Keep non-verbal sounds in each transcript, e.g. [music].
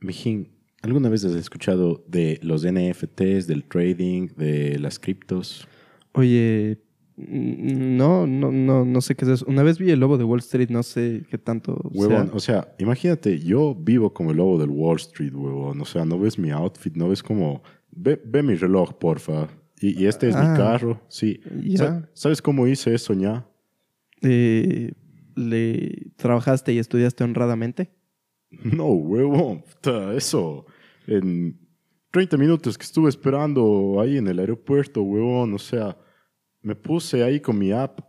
Mijín, ¿alguna vez has escuchado de los NFTs, del trading, de las criptos? Oye, no, no, no, no sé qué es eso. Una vez vi el lobo de Wall Street, no sé qué tanto. Huevón, sea. o sea, imagínate, yo vivo como el lobo del Wall Street, huevón. O sea, no ves mi outfit, no ves como... Ve, ve mi reloj, porfa. Y, y este es Ah. mi carro, sí. Sa- ¿Sabes cómo hice eso, ya? Eh, ¿Le trabajaste y estudiaste honradamente? No, puta, eso. En 30 minutos que estuve esperando ahí en el aeropuerto, huevón, o sea, me puse ahí con mi app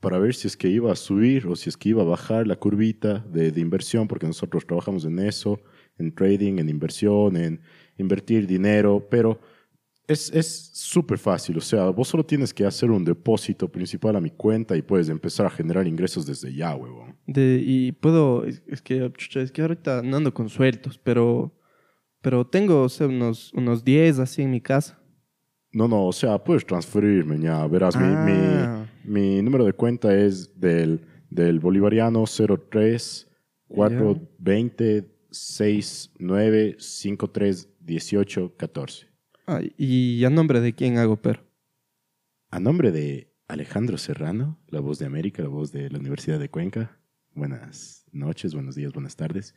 para ver si es que iba a subir o si es que iba a bajar la curvita de, de inversión, porque nosotros trabajamos en eso, en trading, en inversión, en invertir dinero, pero es es súper fácil, o sea, vos solo tienes que hacer un depósito principal a mi cuenta y puedes empezar a generar ingresos desde ya, huevón. De, y puedo, es, es que, es que ahorita no ando con sueltos, pero, pero tengo o sea, unos, unos 10 así en mi casa. No, no, o sea, puedes transferirme ya. Verás, mi- Ah. mi, mi número de cuenta es del, del bolivariano 03 420 69 53 18 14. Ah, ¿Y a nombre de quién hago, pero? A nombre de Alejandro Serrano, la voz de América, la voz de la Universidad de Cuenca. Buenas noches, buenos días, buenas tardes.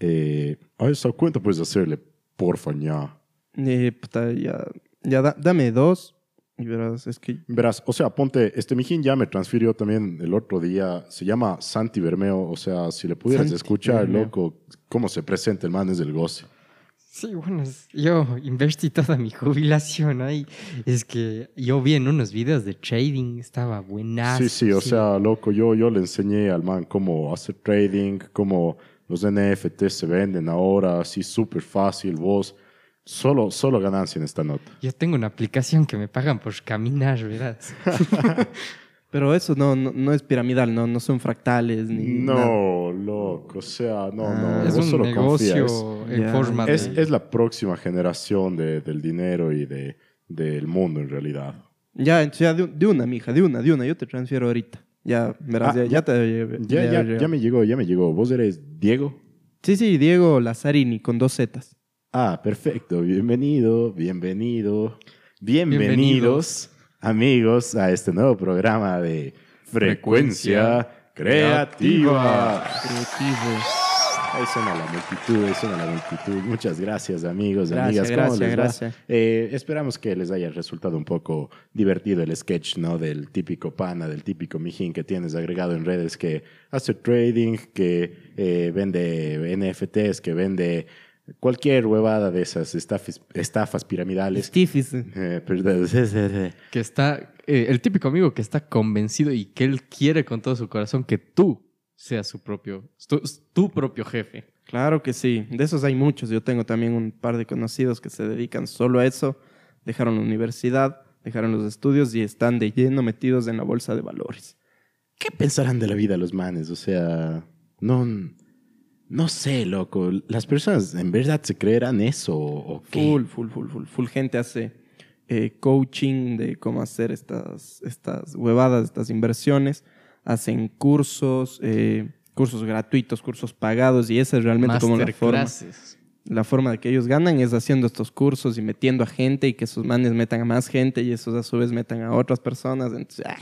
Eh, a esa cuenta puedes hacerle, porfa, ya. Eh, puta, ya, ya da- dame dos y verás, es que Verás, o sea, ponte, este Mijín ya me transfirió también el otro día, se llama Santi Bermeo, o sea, si le pudieras Santi escuchar, Bermeo. loco, cómo se presenta el man es del goce. Sí, bueno, yo invertí toda mi jubilación ahí. Es que yo vi en unos videos de trading, estaba buenazo. sí, sí, o sea, loco, yo, yo le enseñé al man cómo hacer trading, cómo los NFT se venden ahora, así súper fácil, vos, solo, solo ganancia en esta nota. Yo tengo una aplicación que me pagan por caminar, ¿verdad? [laughs] Pero eso no, no, no es piramidal, no, no son fractales ni nada. No, loco, o sea, no, Ah, no, es vos un solo negocio confías. en Ya, forma Es, de... es la próxima generación de- del dinero y de, del mundo en realidad. Ya, entonces ya de, de una, mija, de una, de una, yo te transfiero ahorita. Ya, verás, Ah, ya, ya- ya te... Ya, ya, ya me llegó, ya me llegó. ¿Vos eres Diego? Sí, sí, Diego Lazzarini con dos Zetas. Ah, perfecto. Bienvenido, bienvenido. Bienvenidos, amigos, a este nuevo programa de Frecuencia Creativa. Ahí suena la multitud, ahí suena la multitud. Muchas gracias, amigos, Gracias, amigas. ¿Cómo gracias, les va? gracias. Eh, esperamos que les haya resultado un poco divertido el sketch, ¿no? Del típico pana, del típico mijín que tienes agregado en redes que hace trading, que eh, vende NFTs, que vende cualquier huevada de esas estafas, estafas piramidales. Stifis. Eh, perdón. [laughs] que está, eh, el típico amigo que está convencido y que él quiere con todo su corazón que tú seas su propio, tu, tu propio jefe. Claro que sí, de esos hay muchos. Yo tengo también un par de conocidos que se dedican solo a eso. Dejaron la universidad, dejaron los estudios y están de lleno metidos en la bolsa de valores. ¿Qué pensarán de la vida los manes? O sea, no, no sé, loco. Las personas en verdad se creerán eso o qué? Full, full, full, full. Full gente hace eh, coaching de cómo hacer estas, estas huevadas, estas inversiones. Hacen cursos, eh, cursos gratuitos, cursos pagados y esa es realmente como la forma. La forma de que ellos ganan es haciendo estos cursos y metiendo a gente y que esos manes metan a más gente y esos a su vez metan a otras personas. Entonces, ah,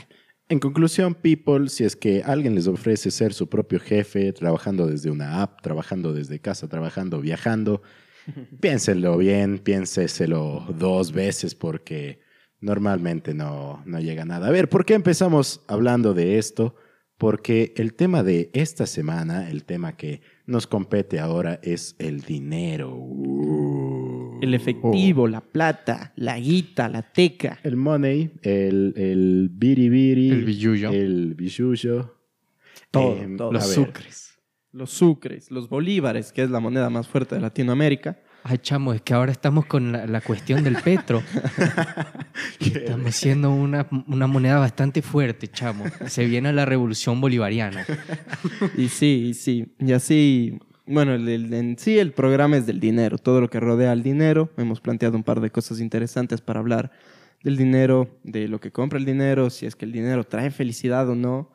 En conclusión, people, si es que alguien les ofrece ser su propio jefe, trabajando desde una app, trabajando desde casa, trabajando, viajando, [laughs] piénselo bien, piénseselo dos veces porque normalmente no, no llega a nada. A ver, ¿por qué empezamos hablando de esto? Porque el tema de esta semana, el tema que nos compete ahora es el dinero. Uh. El efectivo, la plata, la guita, la teca. El money, el, el biribiri, El billuyo. el billuyo. Todo, Em, todo. Los sucres. Los sucres, los bolívares, que es la moneda más fuerte de Latinoamérica. Ay, chamo, es que ahora estamos con la, la cuestión del petro. [laughs] Estamos siendo una, una moneda bastante fuerte, chamo. Se viene la revolución bolivariana. Y sí, y sí. Y así, bueno, el- el- en sí el programa es del dinero, todo lo que rodea al dinero. Hemos planteado un par de cosas interesantes para hablar del dinero, de lo que compra el dinero, si es que el dinero trae felicidad o no,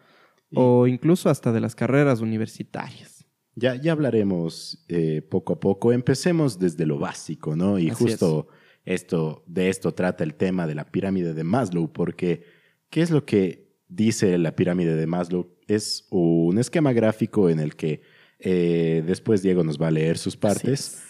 o incluso hasta de las carreras universitarias. Ya, ya hablaremos eh, poco a poco. Empecemos desde lo básico, ¿no? Y Así justo esto, de esto trata el tema de la pirámide de Maslow, porque ¿qué es lo que dice la pirámide de Maslow? Es un esquema gráfico en el que eh, después Diego nos va a leer sus partes,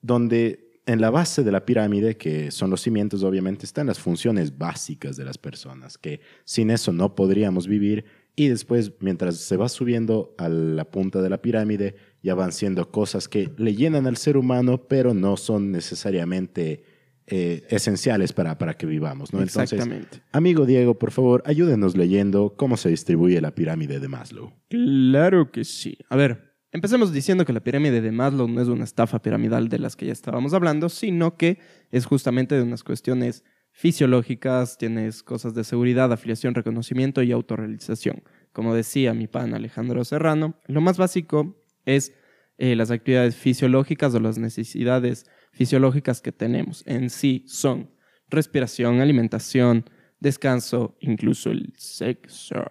donde en la base de la pirámide, que son los cimientos, obviamente, están las funciones básicas de las personas, que sin eso no podríamos vivir. Y después, mientras se va subiendo a la punta de la pirámide, ya van siendo cosas que le llenan al ser humano, pero no son necesariamente eh, esenciales para, para que vivamos. ¿no? Entonces, Exactamente. amigo Diego, por favor, ayúdenos leyendo cómo se distribuye la pirámide de Maslow. Claro que sí. A ver, empecemos diciendo que la pirámide de Maslow no es una estafa piramidal de las que ya estábamos hablando, sino que es justamente de unas cuestiones fisiológicas, tienes cosas de seguridad, afiliación, reconocimiento y autorrealización. Como decía mi pan Alejandro Serrano, lo más básico es eh, las actividades fisiológicas o las necesidades fisiológicas que tenemos. En sí son respiración, alimentación, descanso, incluso el sexo.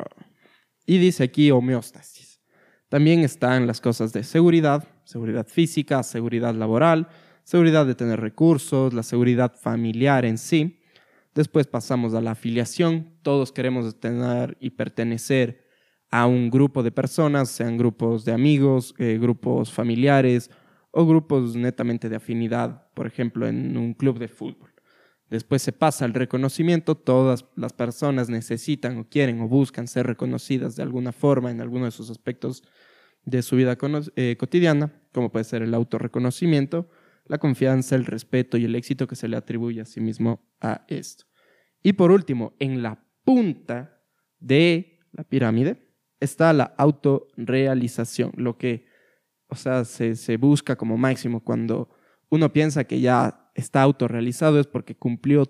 Y dice aquí homeostasis. También están las cosas de seguridad, seguridad física, seguridad laboral, seguridad de tener recursos, la seguridad familiar en sí. Después pasamos a la afiliación. Todos queremos tener y pertenecer a un grupo de personas, sean grupos de amigos, eh, grupos familiares o grupos netamente de afinidad, por ejemplo, en un club de fútbol. Después se pasa al reconocimiento. Todas las personas necesitan o quieren o buscan ser reconocidas de alguna forma en alguno de sus aspectos de su vida eh, cotidiana, como puede ser el autorreconocimiento, la confianza, el respeto y el éxito que se le atribuye a sí mismo a esto. Y por último, en la punta de la pirámide está la autorrealización, lo que, o sea, se, busca como máximo cuando uno piensa que ya está autorrealizado es porque cumplió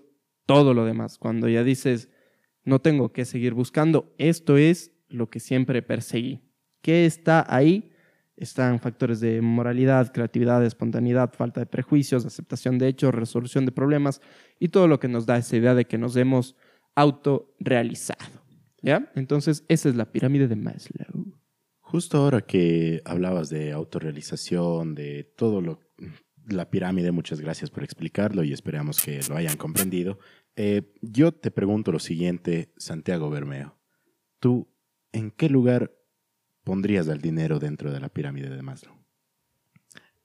todo lo demás. Cuando ya dices, no tengo que seguir buscando, esto es lo que siempre perseguí. ¿Qué está ahí? Están factores de moralidad, creatividad, espontaneidad, falta de prejuicios, aceptación de hechos, resolución de problemas y todo lo que nos da esa idea de que nos hemos autorrealizado. ¿Ya? Entonces, esa es la pirámide de Maslow. Justo ahora que hablabas de autorrealización, de todo lo la pirámide, muchas gracias por explicarlo y esperamos que lo hayan comprendido. Eh, yo te pregunto lo siguiente, Santiago Bermeo. ¿Tú en qué lugar pondrías al dinero dentro de la pirámide de Maslow?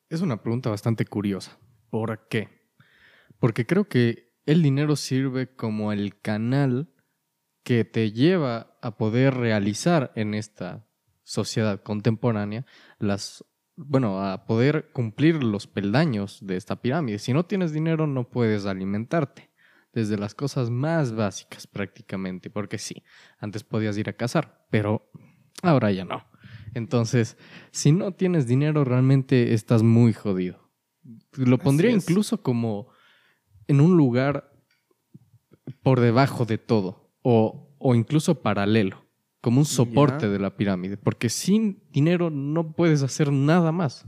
Es una pregunta bastante curiosa. ¿Por qué? Porque creo que el dinero sirve como el canal que te lleva a poder realizar en esta sociedad contemporánea las bueno, a poder cumplir los peldaños de esta pirámide. Si no tienes dinero no puedes alimentarte. Desde las cosas más básicas prácticamente, porque sí, antes podías ir a cazar, pero ahora ya no. Entonces, si no tienes dinero, realmente estás muy jodido. Lo pondría incluso como en un lugar por debajo de todo, o, o incluso paralelo, como un soporte Ya. de la pirámide, porque sin dinero no puedes hacer nada más.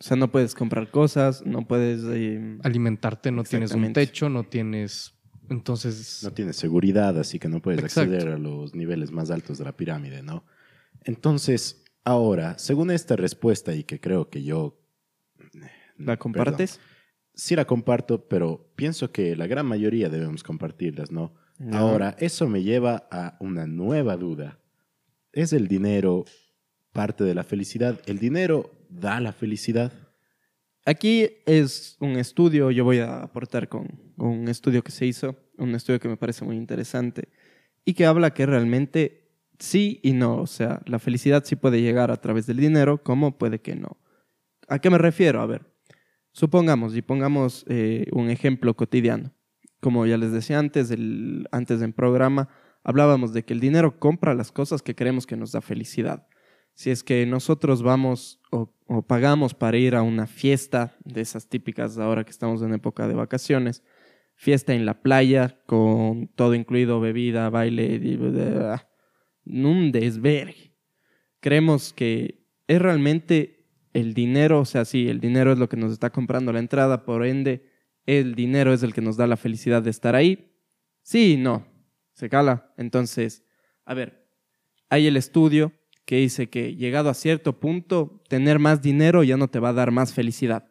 O sea, no puedes comprar cosas, no puedes... eh, Alimentarte, no tienes un techo, no tienes... Entonces, No tienes seguridad, así que no puedes Exacto. acceder a los niveles más altos de la pirámide, ¿no? Entonces, ahora, según esta respuesta y que creo que yo... ¿La compartes? sí la comparto, pero pienso que la gran mayoría debemos compartirlas, ¿no? Ahora, eso me lleva a una nueva duda. ¿Es el dinero parte de la felicidad? ¿El dinero da la felicidad? Aquí es un estudio, yo voy a aportar con, con un estudio que se hizo, un estudio que me parece muy interesante y que habla que realmente sí y no, o sea, la felicidad sí puede llegar a través del dinero, como puede que no. ¿A qué me refiero? A ver, supongamos y pongamos eh, un ejemplo cotidiano. Como ya les decía antes, el, antes del programa, hablábamos de que el dinero compra las cosas que creemos que nos da felicidad. Si es que nosotros vamos o, pagamos para ir a una fiesta de esas típicas ahora que estamos en época de vacaciones, fiesta en la playa con todo incluido, bebida, baile, bla, un desvergue. Creemos que es realmente el dinero, o sea, sí, el dinero es lo que nos está comprando la entrada, por ende, el dinero es el que nos da la felicidad de estar ahí. Sí no, se cala. Entonces, a ver, hay el estudio que dice que llegado a cierto punto, tener más dinero ya no te va a dar más felicidad.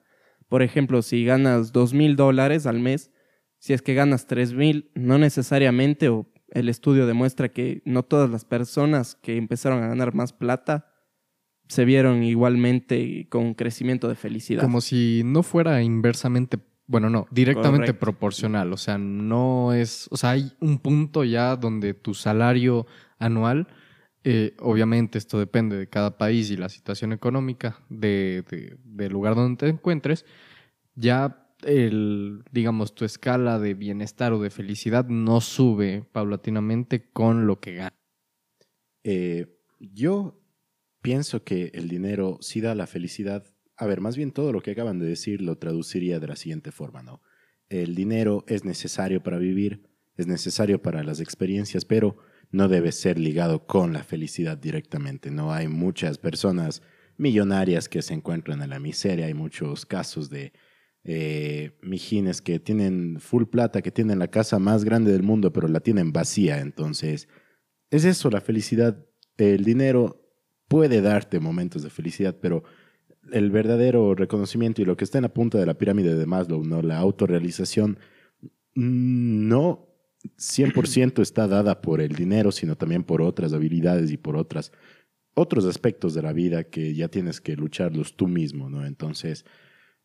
Por ejemplo, si ganas dos mil dólares al mes, si es que ganas tres mil, no necesariamente, o el estudio demuestra que no todas las personas que empezaron a ganar más plata se vieron igualmente con crecimiento de felicidad. Como si no fuera inversamente, bueno, no, directamente Correcto. proporcional. O sea, no es, o sea, hay un punto ya donde tu salario anual, eh, obviamente esto depende de cada país y la situación económica de, de- del lugar donde te encuentres, ya el, digamos, tu escala de bienestar o de felicidad no sube paulatinamente con lo que ganas. Eh, yo pienso que el dinero sí da la felicidad. A ver, más bien todo lo que acaban de decir lo traduciría de la siguiente forma, ¿no? El dinero es necesario para vivir, es necesario para las experiencias, pero no debe ser ligado con la felicidad directamente. No hay muchas personas millonarias que se encuentran en la miseria. Hay muchos casos de eh, mijines que tienen full plata, que tienen la casa más grande del mundo, pero la tienen vacía. Entonces, es eso, la felicidad. El dinero puede darte momentos de felicidad, pero el verdadero reconocimiento y lo que está en la punta de la pirámide de Maslow, ¿no? la autorrealización, mm, no 100% [clears throat] está dada por el dinero, sino también por otras habilidades y por otras, otros aspectos de la vida que ya tienes que lucharlos tú mismo, ¿no? Entonces,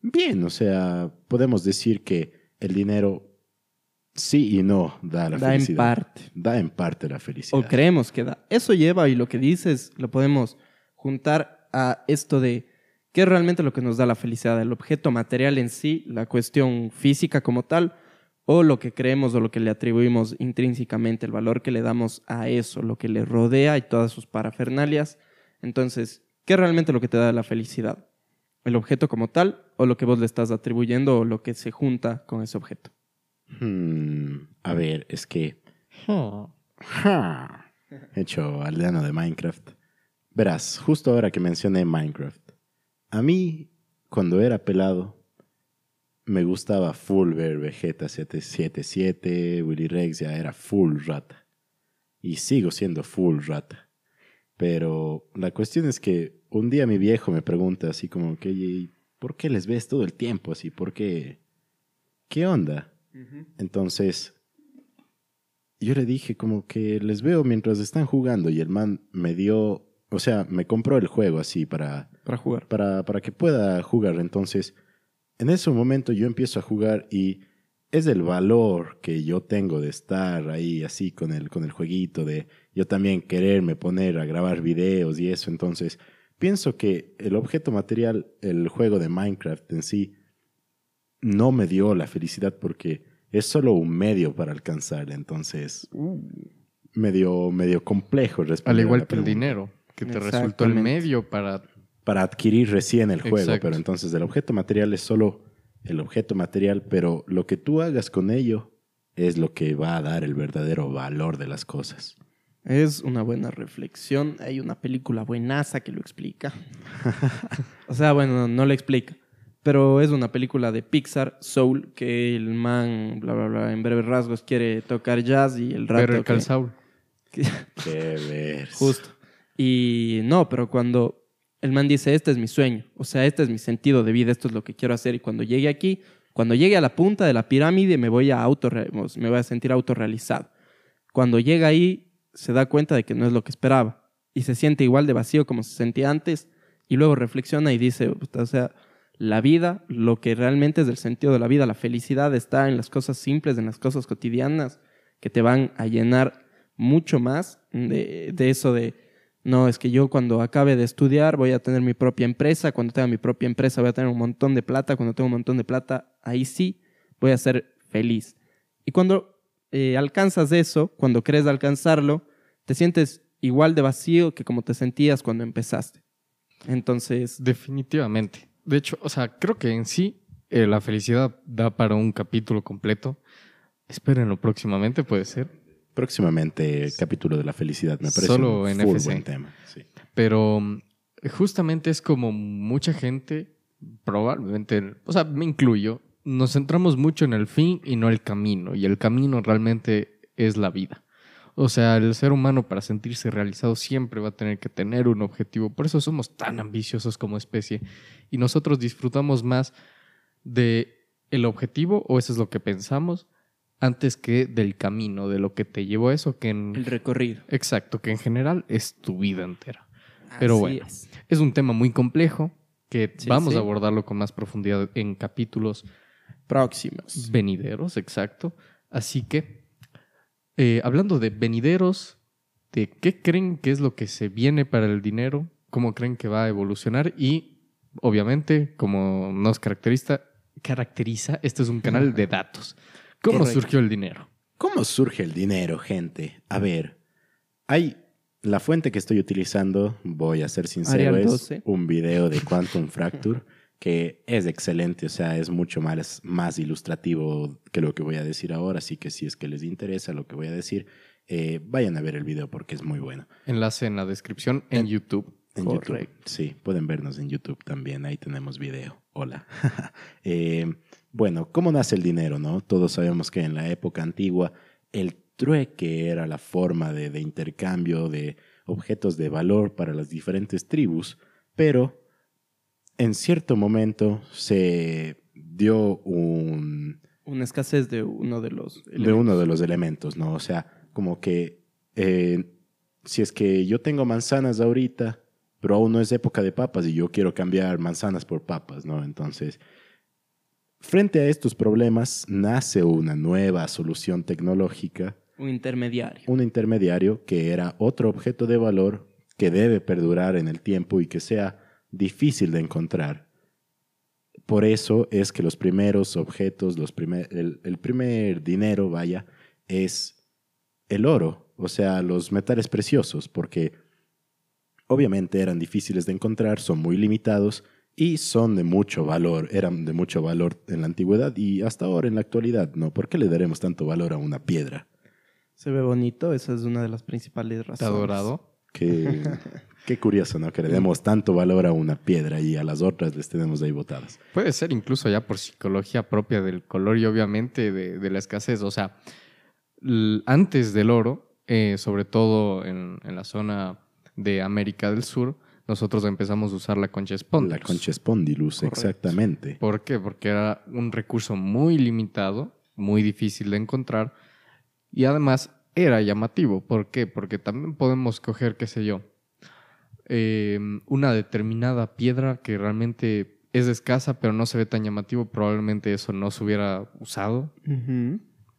bien, o sea, podemos decir que el dinero sí y no da la da en felicidad. parte. Da en parte la felicidad. O creemos que da. Eso lleva, y lo que dices, lo podemos juntar a esto de qué es realmente lo que nos da la felicidad, el objeto material en sí, la cuestión física como tal, o lo que creemos o lo que le atribuimos intrínsecamente, el valor que le damos a eso, lo que le rodea y todas sus parafernalias. Entonces, ¿qué es realmente lo que te da la felicidad? ¿El objeto como tal o lo que vos le estás atribuyendo o lo que se junta con ese objeto? Hmm, a ver, es que... [laughs] Hecho aldeano de Minecraft. Verás, justo ahora que mencioné Minecraft, a mí, cuando era pelado, me gustaba full ver Vegeta 777, Willy Rex ya era full rata. Y sigo siendo full rata. Pero la cuestión es que un día mi viejo me pregunta así como que, "Oye, ¿por qué les ves todo el tiempo así? ¿Por qué? ¿Qué onda? Entonces, yo le dije como que les veo mientras están jugando y el man me dio, o sea, me compró el juego así para, Para jugar. para, para que pueda jugar. Entonces, en ese momento yo empiezo a jugar y es el valor que yo tengo de estar ahí así con el, con el jueguito, de yo también quererme poner a grabar videos y eso. Entonces, pienso que el objeto material, el juego de Minecraft en sí, no me dio la felicidad porque es solo un medio para alcanzar. Entonces, medio, medio complejo responder Al a igual la que el dinero, que te resultó el medio para... para adquirir recién el juego, Exacto. pero entonces el objeto material es solo el objeto material, pero lo que tú hagas con ello es lo que va a dar el verdadero valor de las cosas. Es una buena reflexión. Hay una película buenaza que lo explica. [laughs] o sea, bueno, no, no lo explica. Pero es una película de Pixar, Soul, que el man, bla, bla, bla, en breves rasgos quiere tocar jazz y el rato que- Call Saul. que- [laughs] Qué ver. Justo. Y no, pero cuando el man dice, este es mi sueño, o sea, este es mi sentido de vida, esto es lo que quiero hacer, y cuando llegue aquí, cuando llegue a la punta de la pirámide, me voy a, auto me voy a sentir autorrealizado. Cuando llega ahí, se da cuenta de que no es lo que esperaba, y se siente igual de vacío como se sentía antes, y luego reflexiona y dice, o sea, la vida, lo que realmente es el sentido de la vida, la felicidad está en las cosas simples, en las cosas cotidianas, que te van a llenar mucho más de, de eso de, no, es que yo cuando acabe de estudiar voy a tener mi propia empresa, cuando tenga mi propia empresa voy a tener un montón de plata, cuando tenga un montón de plata, ahí sí voy a ser feliz. Y cuando eh, alcanzas eso, cuando crees alcanzarlo, te sientes igual de vacío que como te sentías cuando empezaste. Entonces, Definitivamente. De hecho, o sea, creo que en sí eh, la felicidad da para un capítulo completo. Espérenlo próximamente, puede ser. Próximamente el capítulo de la felicidad me parece Solo un en buen tema. sí. Pero mm, justamente es como mucha gente, probablemente, o sea, me incluyo, nos centramos mucho en el fin y no el camino. Y el camino realmente es la vida. O sea, el ser humano para sentirse realizado siempre va a tener que tener un objetivo. Por eso somos tan ambiciosos como especie. Y nosotros disfrutamos más de el objetivo, o eso es lo que pensamos, antes que del camino, de lo que te llevó a eso, que en... El recorrido. Exacto, que en general es tu vida entera. Pero Así bueno. es. Es un tema muy complejo que Sí, vamos sí. a abordarlo con más profundidad en capítulos Próximos. venideros, exacto. Así que, eh, hablando de venideros, ¿de qué creen que es lo que se viene para el dinero? ¿Cómo creen que va a evolucionar? Y, obviamente, como nos caracteriza, caracteriza este es un canal de datos. ¿Cómo Correcto. surgió el dinero? ¿Cómo surge el dinero, gente? A ver, hay la fuente que estoy utilizando, voy a ser sincero, es 12. un video de Quantum Fracture [laughs] que es excelente, o sea, es mucho más, más ilustrativo que lo que voy a decir ahora, así que si es que les interesa lo que voy a decir, eh, vayan a ver el video porque es muy bueno. Enlace en la descripción en YouTube. En. YouTube. Sí, pueden vernos en YouTube también. Ahí tenemos video. Hola. [laughs] Eh, bueno, ¿cómo nace el dinero? no? Todos sabemos que en la época antigua el trueque era la forma de, de intercambio de objetos de valor para las diferentes tribus, pero en cierto momento se dio un, Una escasez de uno de los. de uno de los elementos, ¿no? O sea, como que eh, si es que yo tengo manzanas ahorita, pero aún no es época de papas y yo quiero cambiar manzanas por papas, ¿no? Entonces, frente a estos problemas nace una nueva solución tecnológica, Un intermediario. un intermediario que era otro objeto de valor que debe perdurar en el tiempo y que sea difícil de encontrar. Por eso es que los primeros objetos, los primer, el, el primer dinero, vaya, es el oro, o sea, los metales preciosos, porque obviamente eran difíciles de encontrar, son muy limitados y son de mucho valor, eran de mucho valor en la antigüedad y hasta ahora en la actualidad, ¿no? ¿Por qué le daremos tanto valor a una piedra? Se ve bonito, esa es una de las principales razones. ¿Está dorado? Qué, [laughs] qué curioso, ¿no? Que le demos tanto valor a una piedra y a las otras les tenemos ahí botadas. Puede ser incluso ya por psicología propia del color y obviamente de, de la escasez. O sea, antes del oro, eh, sobre todo en, en la zona de América del Sur, nosotros empezamos a usar la concha La spondylus. concha Correcto. exactamente. ¿Por qué? Porque era un recurso muy limitado, muy difícil de encontrar y además era llamativo. ¿Por qué? Porque también podemos coger, qué sé yo, eh, una determinada piedra que realmente es escasa pero no se ve tan llamativo, probablemente eso no se hubiera usado.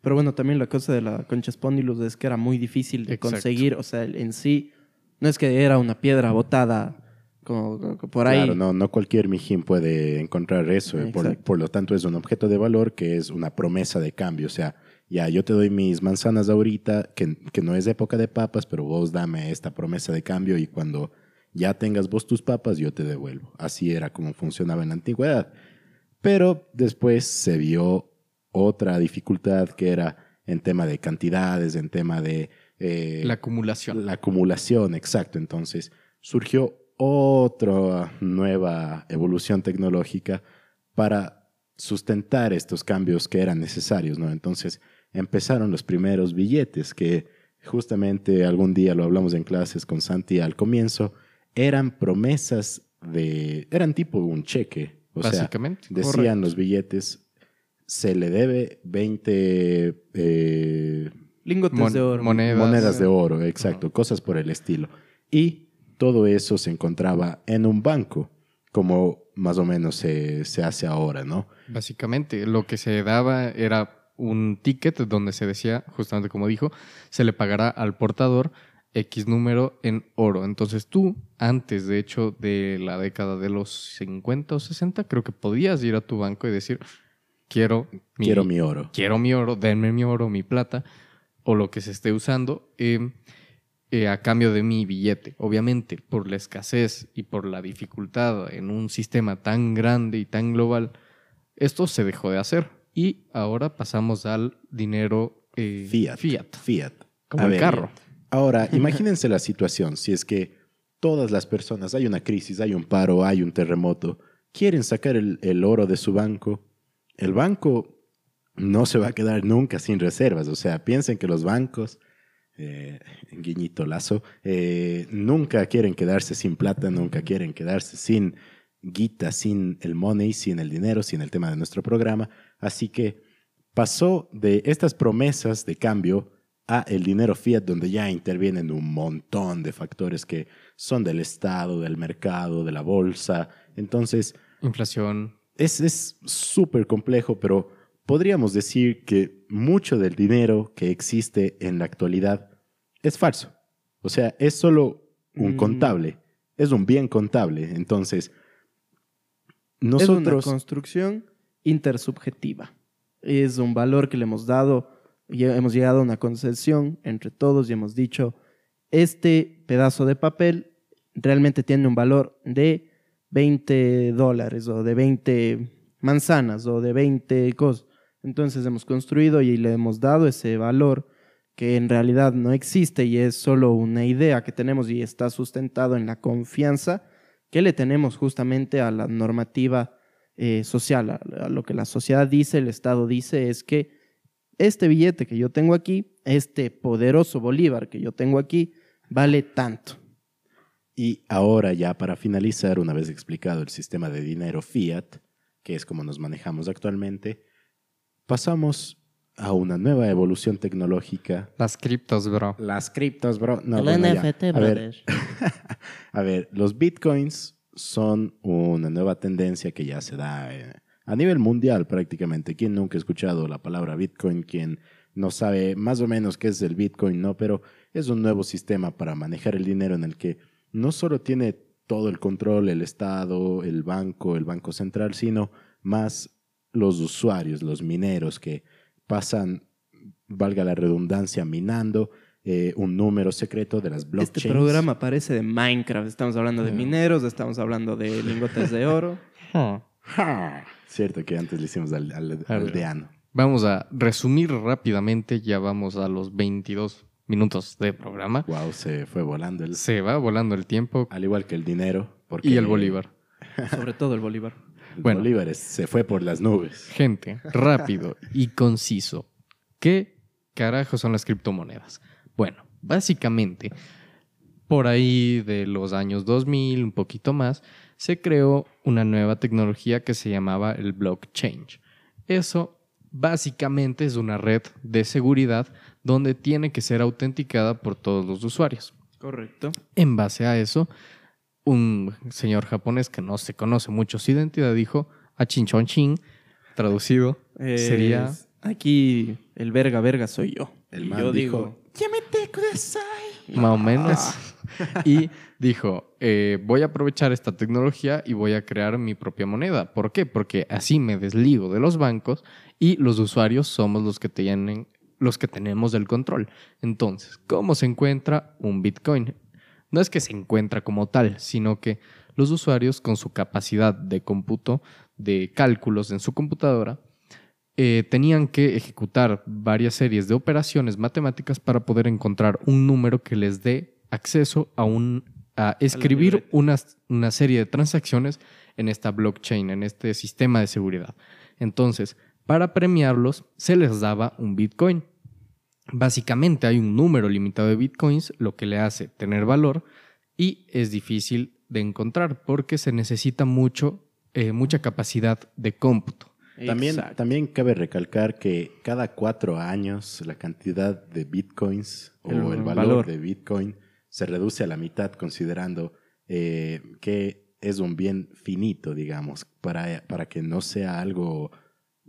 Pero bueno, también la cosa de la concha spondylus es que era muy difícil de Exacto. conseguir. O sea, en sí, no es que era una piedra botada como, como por ahí. Claro, no, no cualquier mijín puede encontrar eso. eh, Por, por lo tanto, es un objeto de valor que es una promesa de cambio. O sea, ya yo te doy mis manzanas ahorita, que, que no es época de papas, pero vos dame esta promesa de cambio y cuando ya tengas vos tus papas, yo te devuelvo. Así era como funcionaba en la antigüedad. Pero después se vio otra dificultad que era en tema de cantidades, en tema de... eh, La acumulación. la acumulación, exacto. Entonces surgió otra nueva evolución tecnológica para sustentar estos cambios que eran necesarios, ¿no? Entonces empezaron los primeros billetes que justamente algún día lo hablamos en clases con Santi al comienzo, eran promesas de, eran tipo un cheque, o sea, básicamente. decían los billetes, se le debe 20 eh, Lingotes Mon- de oro. monedas. monedas de oro, exacto, cosas por el estilo. Y todo eso se encontraba en un banco, como más o menos se, se hace ahora, ¿no? Básicamente, lo que se daba era un ticket donde se decía, justamente como dijo, se le pagará al portador X número en oro. Entonces tú, antes de hecho de la década de los 50 o 60, creo que podías ir a tu banco y decir, quiero mi, Quiero mi oro. quiero mi oro, denme mi oro, mi plata, o lo que se esté usando, eh, eh, a cambio de mi billete. Obviamente, por la escasez y por la dificultad en un sistema tan grande y tan global, esto se dejó de hacer. Y ahora pasamos al dinero eh, Fiat. fiat, Fiat. como A el ver, carro. Ahora, [laughs] imagínense la situación, si es que todas las personas, hay una crisis, hay un paro, hay un terremoto, quieren sacar el, el oro de su banco, el banco no se va a quedar nunca sin reservas. O sea, piensen que los bancos eh, guiñito lazo, eh, nunca quieren quedarse sin plata, nunca quieren quedarse sin guita, sin el money, sin el dinero, sin el tema de nuestro programa. Así que pasó de estas promesas de cambio a el dinero fiat, donde ya intervienen un montón de factores que son del Estado, del mercado, de la bolsa. Entonces, Inflación. es súper complejo, pero podríamos decir que mucho del dinero que existe en la actualidad es falso. O sea, es solo un Mm. contable, es un bien contable. Entonces, Es una nosotros... construcción intersubjetiva. Es un valor que le hemos dado, y hemos llegado a una concesión entre todos y hemos dicho, este pedazo de papel realmente tiene un valor de 20 dólares o de 20 manzanas o de 20 cosas. Entonces hemos construido y le hemos dado ese valor que en realidad no existe y es solo una idea que tenemos y está sustentado en la confianza que le tenemos justamente a la normativa eh, social, a, a lo que la sociedad dice, el Estado dice, es que este billete que yo tengo aquí, este poderoso bolívar que yo tengo aquí, vale tanto. Y ahora ya para finalizar, una vez explicado el sistema de dinero fiat, que es como nos manejamos actualmente, pasamos a una nueva evolución tecnológica. Las criptos, bro. Las criptos, bro. No, el bueno. NFT, A ver, brother. [laughs] A ver, los bitcoins son una nueva tendencia que ya se da eh, a nivel mundial prácticamente. ¿Quién nunca ha escuchado la palabra bitcoin? ¿Quién no sabe más o menos qué es el bitcoin? No, pero es un nuevo sistema para manejar el dinero en el que no solo tiene todo el control el Estado, el banco, el Banco Central, sino más los usuarios, los mineros que pasan, valga la redundancia, minando eh, un número secreto de las blockchains. Este programa parece de Minecraft. Estamos hablando de mineros, estamos hablando de lingotes de oro. [laughs] Cierto que antes le hicimos al, al, aldeano. Vamos a resumir rápidamente, ya vamos a los 22 minutos de programa. Wow, se fue volando el... Se va volando el tiempo Al igual que el dinero. Porque y el bolívar. Sobre todo el bolívar. Bueno. bolívar es- se fue por las nubes. Gente, rápido [laughs] y conciso. ¿Qué carajos son las criptomonedas? Bueno, básicamente, por ahí de los años 2000, un poquito más, se creó una nueva tecnología que se llamaba el blockchain. Eso básicamente es una red de seguridad donde tiene que ser autenticada por todos los usuarios. Correcto. En base a eso, un señor japonés que no se conoce mucho su identidad dijo a Chinchon Chin, traducido, sería Aquí el verga verga soy yo. El Y man yo dijo, digo, más o menos. [laughs] Y dijo, eh, voy a aprovechar esta tecnología y voy a crear mi propia moneda. ¿Por qué? Porque así me desligo de los bancos y los usuarios somos los que tienen los que tenemos el control. Entonces, ¿cómo se encuentra un Bitcoin? No es que se encuentra como tal, sino que los usuarios con su capacidad de cómputo, de cálculos en su computadora, eh, tenían que ejecutar varias series de operaciones matemáticas para poder encontrar un número que les dé acceso a un a escribir una, una serie de transacciones en esta blockchain, en este sistema de seguridad. Entonces, para premiarlos, se les daba un Bitcoin. Básicamente hay un número limitado de Bitcoins, lo que le hace tener valor y es difícil de encontrar porque se necesita mucho, eh, mucha capacidad de cómputo. También, también cabe recalcar que cada cuatro años la cantidad de bitcoins o El el, valor, valor. de bitcoin se reduce a la mitad considerando eh, que es un bien finito, digamos, para, para que no sea algo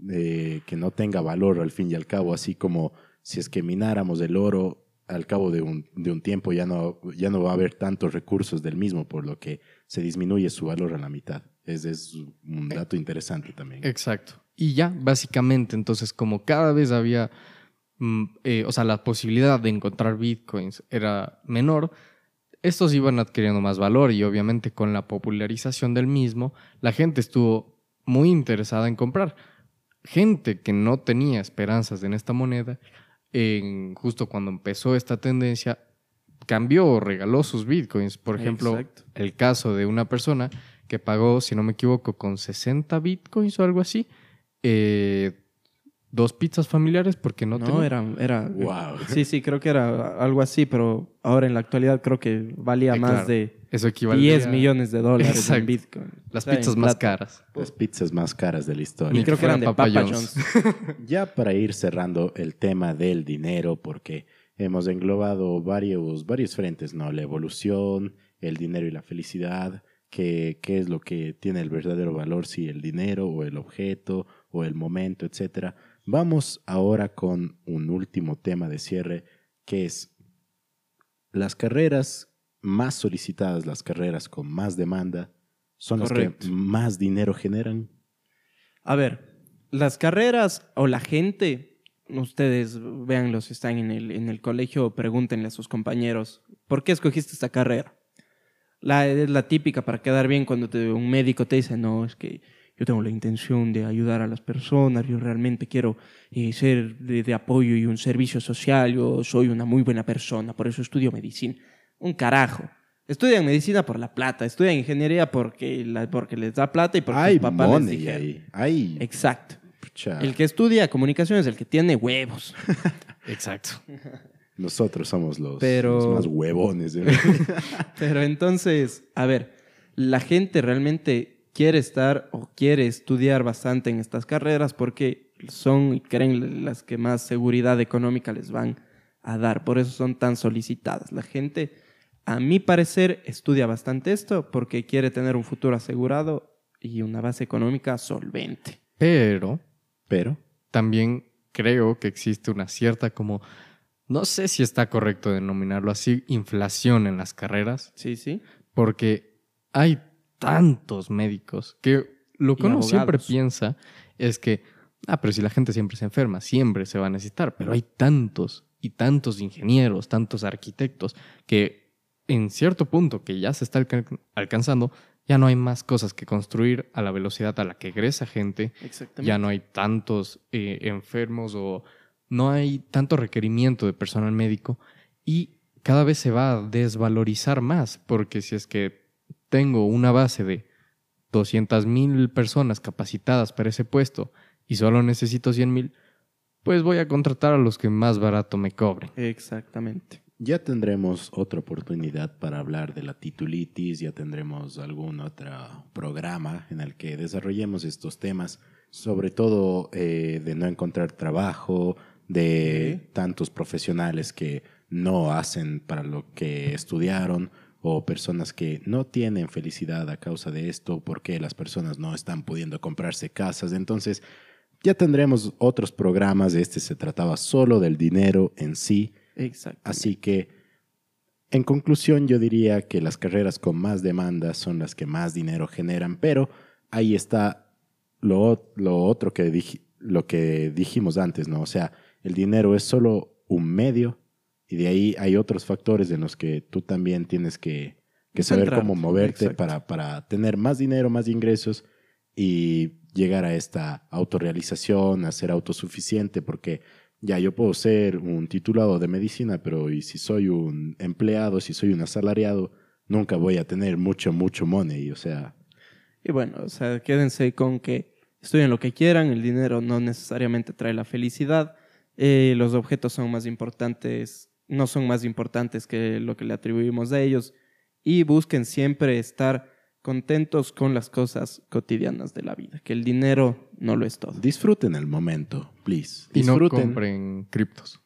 eh, que no tenga valor al fin y al cabo, así como si es que mináramos el oro, al cabo de un, de un tiempo ya no, ya no va a haber tantos recursos del mismo, por lo que se disminuye su valor a la mitad. Ese es un dato interesante también. Exacto. Y ya, básicamente, entonces, como cada vez había, mm, eh, o sea, la posibilidad de encontrar bitcoins era menor, estos iban adquiriendo más valor y obviamente con la popularización del mismo, la gente estuvo muy interesada en comprar. Gente que no tenía esperanzas en esta moneda, en- justo cuando empezó esta tendencia, cambió o regaló sus bitcoins. Por ejemplo, Exacto. el caso de una persona que pagó, si no me equivoco, con 60 bitcoins o algo así, eh, dos pizzas familiares porque no, No, tenía. era, era... Wow. Sí, sí, creo que era algo así, pero ahora en la actualidad creo que valía Eh, más claro. de Eso equivale 10 millones de dólares Exacto. en Bitcoin. Las O sea, en pizzas más plata. caras. Las pizzas más caras de la historia. Y creo que que eran de Papa Papa John's. [laughs] [laughs] Ya para ir cerrando el tema del dinero, porque hemos englobado varios, varios frentes, ¿no? La evolución, el dinero y la felicidad, qué, qué es lo que tiene el verdadero valor, si el dinero o el objeto o el momento, etcétera. Vamos ahora con un último tema de cierre, que es las carreras más solicitadas, las carreras con más demanda, son las Correcto. que más dinero generan. A ver, las carreras o la gente, ustedes véanlo si están en el, en el colegio, pregúntenle a sus compañeros, ¿por qué escogiste esta carrera? La, es la típica para quedar bien cuando te- un médico te dice, no, es que yo tengo la intención de ayudar a las personas, yo realmente quiero eh, ser de, de apoyo y un servicio social, yo soy una muy buena persona, por eso estudio medicina. Un carajo. Estudian medicina por la plata, estudian ingeniería porque, la- porque les da plata y porque Hay sus papás les money dijeron. ahí. Hay Exacto. pucha, El que estudia comunicación es el que tiene huevos. [laughs] Exacto. Nosotros somos los, Pero- los más huevones. ¿eh? [laughs] Pero entonces, a ver, la gente realmente quiere estar o quiere estudiar bastante en estas carreras porque son y creen las que más seguridad económica les van a dar. Por eso son tan solicitadas. La gente, a mi parecer, estudia bastante esto porque quiere tener un futuro asegurado y una base económica solvente. Pero Pero también creo que existe una cierta como, no sé si está correcto denominarlo así, inflación en las carreras, Sí, sí. porque hay tantos médicos que lo que Y uno siempre piensa es que, ah, pero si la gente siempre se enferma, siempre se va a necesitar, pero hay tantos y tantos ingenieros, tantos arquitectos, que en cierto punto que ya se está alca- alcanzando, ya no hay más cosas que construir a la velocidad a la que egresa gente, Exactamente. ya no hay tantos eh, enfermos o no hay tanto requerimiento de personal médico y cada vez se va a desvalorizar más porque si es que tengo una base de 200 mil personas capacitadas para ese puesto y solo necesito 100 mil, pues voy a contratar a los que más barato me cobren. Exactamente. Ya tendremos otra oportunidad para hablar de la titulitis, ya tendremos algún otro programa en el que desarrollemos estos temas, sobre todo eh, de no encontrar trabajo, de tantos profesionales que no hacen para lo que estudiaron o personas que no tienen felicidad a causa de esto porque las personas no están pudiendo comprarse casas. Entonces, ya tendremos otros programas. Este se trataba solo del dinero en sí. Exacto. Así que, en conclusión, yo diría que las carreras con más demanda son las que más dinero generan, pero ahí está lo, lo otro que, dij- lo que dijimos antes, ¿no? O sea, el dinero es solo un medio y de ahí hay otros factores en los que tú también tienes que, que saber cómo moverte para, para tener más dinero, más ingresos y llegar a esta autorrealización, a ser autosuficiente, porque ya yo puedo ser un titulado de medicina, pero y si soy un empleado, si soy un asalariado, nunca voy a tener mucho, mucho money. O sea, Y bueno, o sea, quédense con que estudien lo que quieran, el dinero no necesariamente trae la felicidad, eh, los objetos son más importantes, no son más importantes que lo que le atribuimos a ellos, y busquen siempre estar contentos con las cosas cotidianas de la vida, que el dinero no lo es todo. disfruten el momento, please. Y no Disfruten. compren criptos.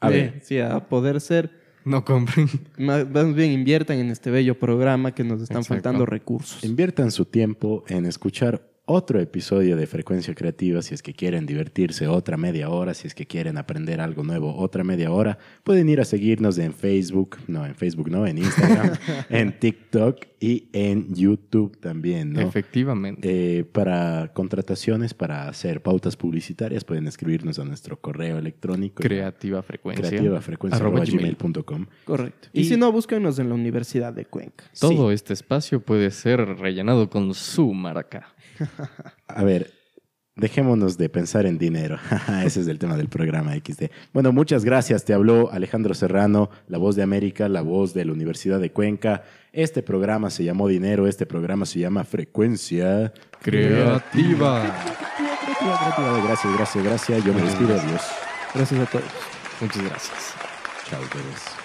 a Eh, ver, sí, a poder ser, No compren. más, más bien inviertan en este bello programa que nos están Exacto. faltando recursos. inviertan su tiempo en escuchar otro episodio de Frecuencia Creativa si es que quieren divertirse otra media hora, si es que quieren aprender algo nuevo otra media hora. Pueden ir a seguirnos en Facebook, no, en Facebook no, en Instagram, [laughs] en TikTok y en YouTube también, ¿no? Efectivamente. Eh, para contrataciones, para hacer pautas publicitarias, pueden escribirnos a nuestro correo electrónico. creativa frecuencia. arroba gmail. Correcto. Y, Y- si no, búsquenos en la Universidad de Cuenca. Todo este espacio puede ser rellenado con su marca. [laughs] A ver, dejémonos de pensar en dinero. [laughs] Ese es el tema del programa XD. Bueno, muchas gracias. Te habló Alejandro Serrano, la voz de América, la voz de la Universidad de Cuenca. Este programa se llamó Dinero, este programa se llama Frecuencia Creativa. Gracias, gracias, gracias. Yo me despido. Adiós. Gracias a todos. Muchas gracias. Chao, todos.